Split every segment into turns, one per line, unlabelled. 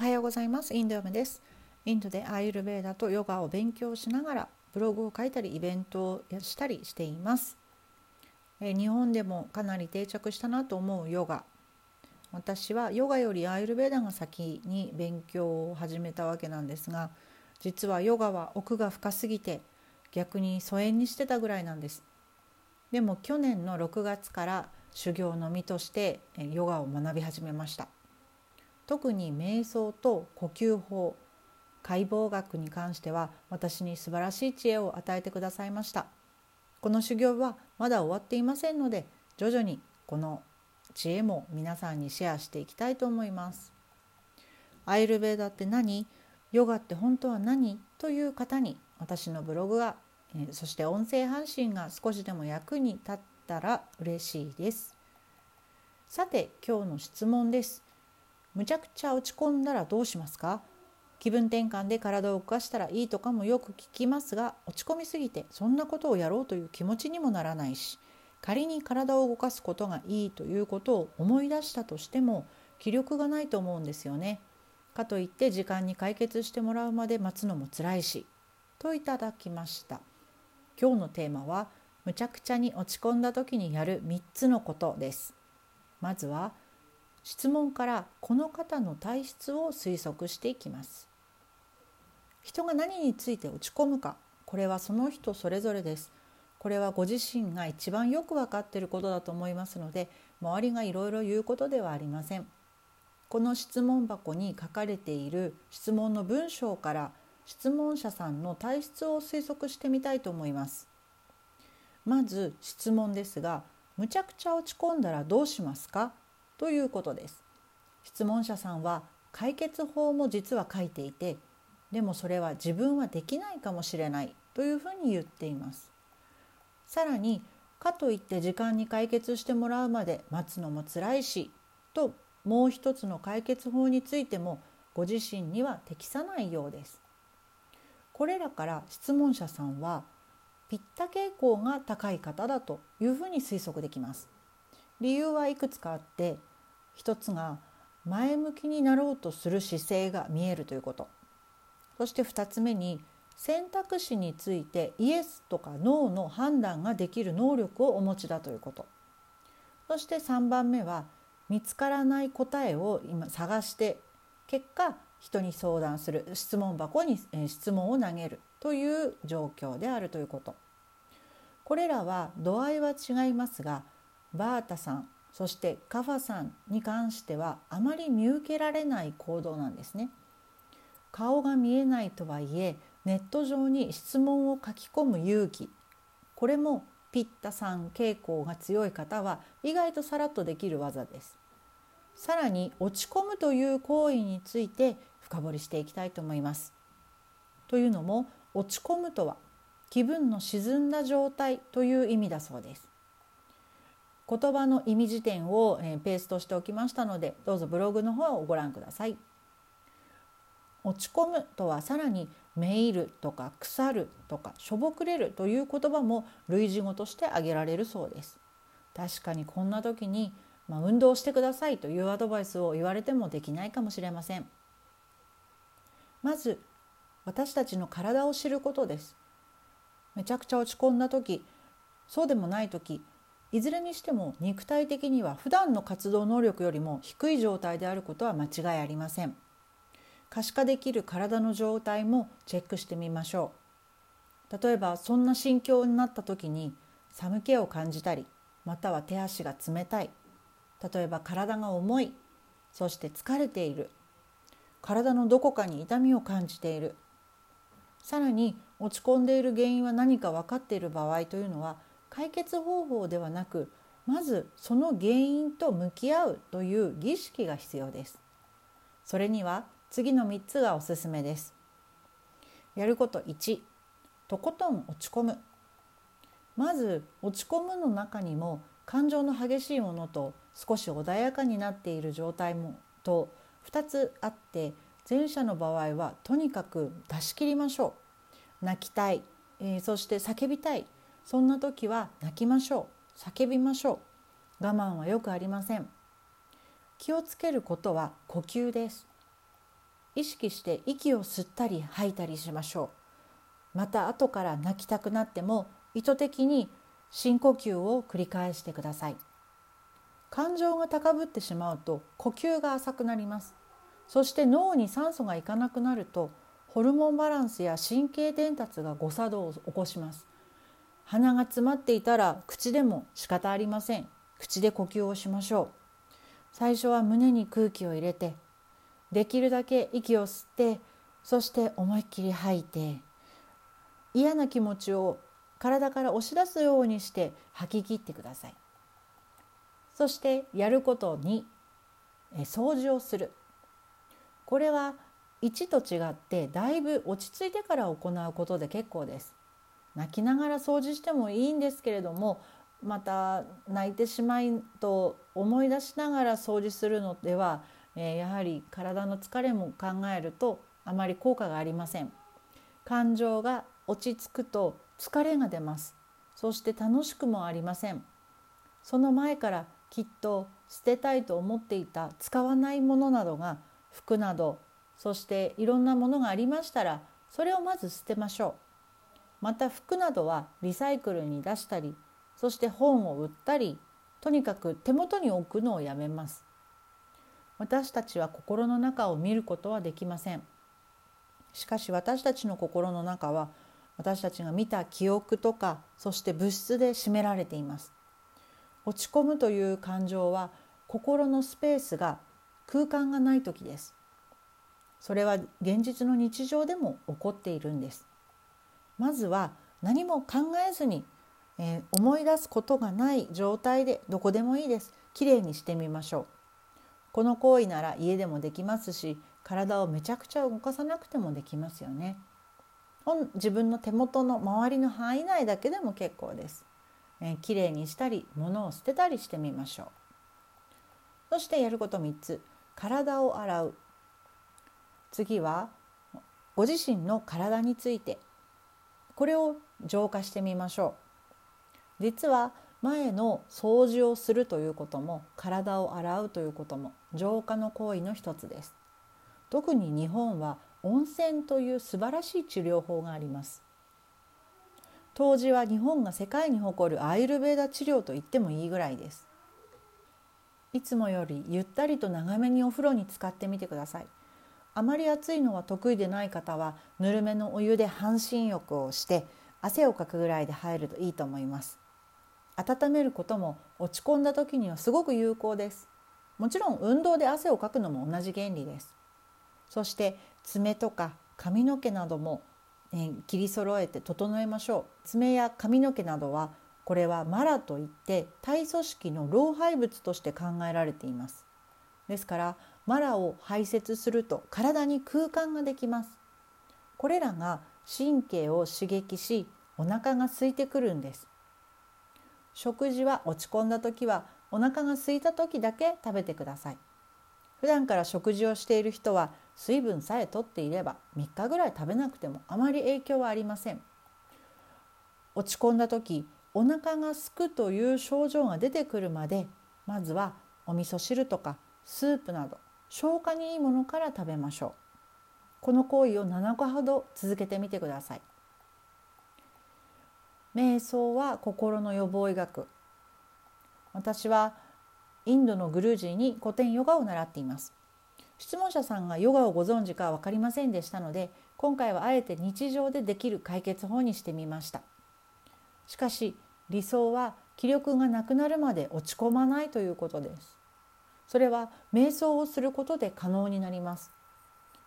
おはようございます。インド嫁です。インドでアイルベーダとヨガを勉強しながらブログを書いたりイベントをしたりしています。え日本でもかなり定着したなと思うヨガ。私はヨガよりアイルベーダが先に勉強を始めたわけなんですが実はヨガは奥が深すぎて逆に疎遠にしてたぐらいなんです。でも去年の6月から修行の身としてヨガを学び始めました。特に瞑想と呼吸法解剖学に関しては私に素晴らしい知恵を与えてくださいました。この修行はまだ終わっていませんので徐々にこの知恵も皆さんにシェアしていきたいと思います。アイルベーダって何？ヨガって本当は何？という方に私のブログがそして音声配信が少しでも役に立ったら嬉しいです。さて今日の質問です。むちゃくちゃ落ち込んだらどうしますか？気分転換で体を動かしたらいいとかもよく聞きますが落ち込みすぎてそんなことをやろうという気持ちにもならないし仮に体を動かすことがいいということを思い出したとしても気力がないと思うんですよね。かといって時間に解決してもらうまで待つのも辛いしといただきました。今日のテーマはむちゃくちゃに落ち込んだ時にやる3つのことです。まずは質問からこの方の体質を推測していきます。人が何について落ち込むかこれはその人それぞれです。これはご自身が一番よく分かっていることだと思いますので周りがいろいろ言うことではありません。この質問箱に書かれている質問の文章から質問者さんの体質を推測してみたいと思いますまず質問ですがむちゃくちゃ落ち込んだらどうしますか？ということです。質問者さんは解決法も実は書いていてでもそれは自分はできないかもしれないというふうに言っています。さらにかといって時間に解決してもらうまで待つのも辛いしともう一つの解決法についてもご自身には適さないようです。これらから質問者さんはピッタ傾向が高い方だというふうに推測できます。理由はいくつかあって一つが前向きになろうとする姿勢が見えるということ。そして2つ目に選択肢についてイエスとかノーの判断ができる能力をお持ちだということ。そして3番目は見つからない答えを今探して結果人に相談する質問箱に質問を投げるという状況であるということ。これらは度合いは違いますがバータさんそしてカファさんに関してはあまり見受けられない行動なんですね顔が見えないとはいえネット上に質問を書き込む勇気これもピッタさん傾向が強い方は意外とさらっとできる技ですさらに落ち込むという行為について深掘りしていきたいと思います。というのも落ち込むとは気分の沈んだ状態という意味だそうです。言葉の意味辞典をペーストしておきましたのでどうぞブログの方をご覧ください。落ち込むとはさらにめいるとか腐るとかしょぼくれるという言葉も類似語として挙げられるそうです。確かにこんな時に、まあ、運動してくださいというアドバイスを言われてもできないかもしれません。まず私たちの体を知ることですめちゃくちゃ落ち込んだ時そうでもない時いずれにしても肉体的には普段の活動能力よりも低い状態であることは間違いありません。可視化できる体の状態もチェックしてみましょう。例えばそんな心境になった時に寒気を感じたりまたは手足が冷たい。例えば体が重い。そして疲れている。体のどこかに痛みを感じている。さらに落ち込んでいる原因は何か分かっている場合というのは解決方法ではなくまずその原因と向き合うという儀式が必要です。それには次の3つがおすすめです。やること1とことん落ち込む。まず落ち込むの中にも感情の激しいものと少し穏やかになっている状態もと2つあって前者の場合はとにかく出し切りましょう。泣きたい、えー、そして叫びたい。そんな時は泣きましょう。叫びましょう。我慢はよくありません。気をつけることは呼吸です。意識して息を吸ったり吐いたりしましょう。また後から泣きたくなっても意図的に深呼吸を繰り返してください。感情が高ぶってしまうと呼吸が浅くなります。そして脳に酸素がいかなくなるとホルモンバランスや神経伝達が誤作動を起こします。鼻が詰まっていたら口でも仕方ありません。口で呼吸をしましょう。最初は胸に空気を入れてできるだけ息を吸ってそして思いっきり吐いて嫌な気持ちを体から押し出すようにして吐き切ってください。そしてやることに掃除をする。これは1と違ってだいぶ落ち着いてから行うことで結構です。泣きながら掃除してもいいんですけれどもまた泣いてしまいと思い出しながら掃除するのでは、え、やはり体の疲れも考えるとあまり効果がありません。感情が落ち着くと疲れが出ます。そして楽しくもありません。その前からきっと捨てたいと思っていた使わないものなどが服などそしていろんなものがありましたらそれをまず捨てましょう。また服などはリサイクルに出したりそして本を売ったりとにかく手元に置くのをやめます。私たちは心の中を見ることはできません。しかし私たちの心の中は私たちが見た記憶とかそして物質で占められています。落ち込むという感情は心のスペースが空間がない時です。それは現実の日常でも起こっているんです。まずは何も考えずにえー、思い出すことがない状態でどこでもいいです。きれいにしてみましょう。この行為なら家でもできますし体をめちゃくちゃ動かさなくてもできますよね。自分の手元の周りの範囲内だけでも結構です、えー、きれいにしたり物を捨てたりしてみましょう。そしてやること3つ。体を洗う。次はご自身の体について。これを浄化してみましょう。実は前の掃除をするということも体を洗うということも浄化の行為の一つです。特に日本は温泉という素晴らしい治療法があります。当時は日本が世界に誇るアイルベーダ治療と言ってもいいぐらいです。いつもよりゆったりと長めにお風呂に浸かってみてください。あまり暑いのは得意でない方はぬるめのお湯で半身浴をして汗をかくぐらいで入るといいと思います。温めることも落ち込んだ時にはすごく有効です。もちろん運動で汗をかくのも同じ原理です。そして爪とか髪の毛なども、え切り揃えて整えましょう。爪や髪の毛などはこれはマラといって体組織の老廃物として考えられています。ですからマラを排泄すると体に空間ができます。これらが神経を刺激しお腹が空いてくるんです。食事は落ち込んだ時はお腹が空いた時だけ食べてください。普段から食事をしている人は水分さえとっていれば3日ぐらい食べなくてもあまり影響はありません。落ち込んだ時お腹がすくという症状が出てくるまでまずはお味噌汁とかスープなど消化にいいものから食べましょう。この行為を7日ほど続けてみてください。瞑想は心の予防医学。私はインドのグルージーに古典ヨガを習っています。質問者さんがヨガをご存知か分かりませんでしたので今回はあえて日常でできる解決法にしてみました。しかし理想は気力がなくなるまで落ち込まないということです。それは瞑想をすることで可能になります。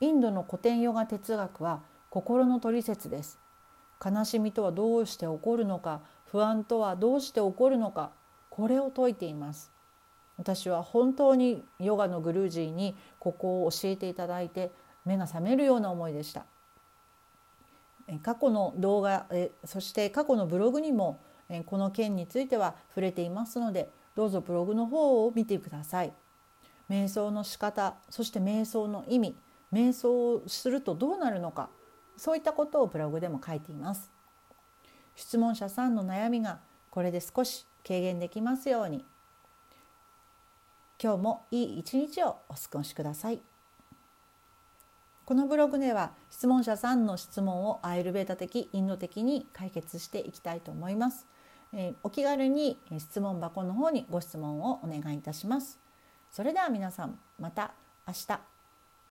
インドの古典ヨガ哲学は心の取説です。悲しみとはどうして起こるのか不安とはどうして起こるのかこれを説いています。私は本当にヨガのグルージーにここを教えていただいて目が覚めるような思いでした。過去の動画そして過去のブログにもこの件については触れていますのでどうぞブログの方を見てください。瞑想の仕方そして瞑想の意味瞑想をするとどうなるのかそういったことをブログでも書いています。質問者さんの悩みがこれで少し軽減できますように。今日もいい一日をお過ごしください。このブログでは質問者さんの質問をアイルベータ的インド的に解決していきたいと思います、えー、お気軽に質問箱の方にご質問をお願いいたします。それでは皆さんまた明日。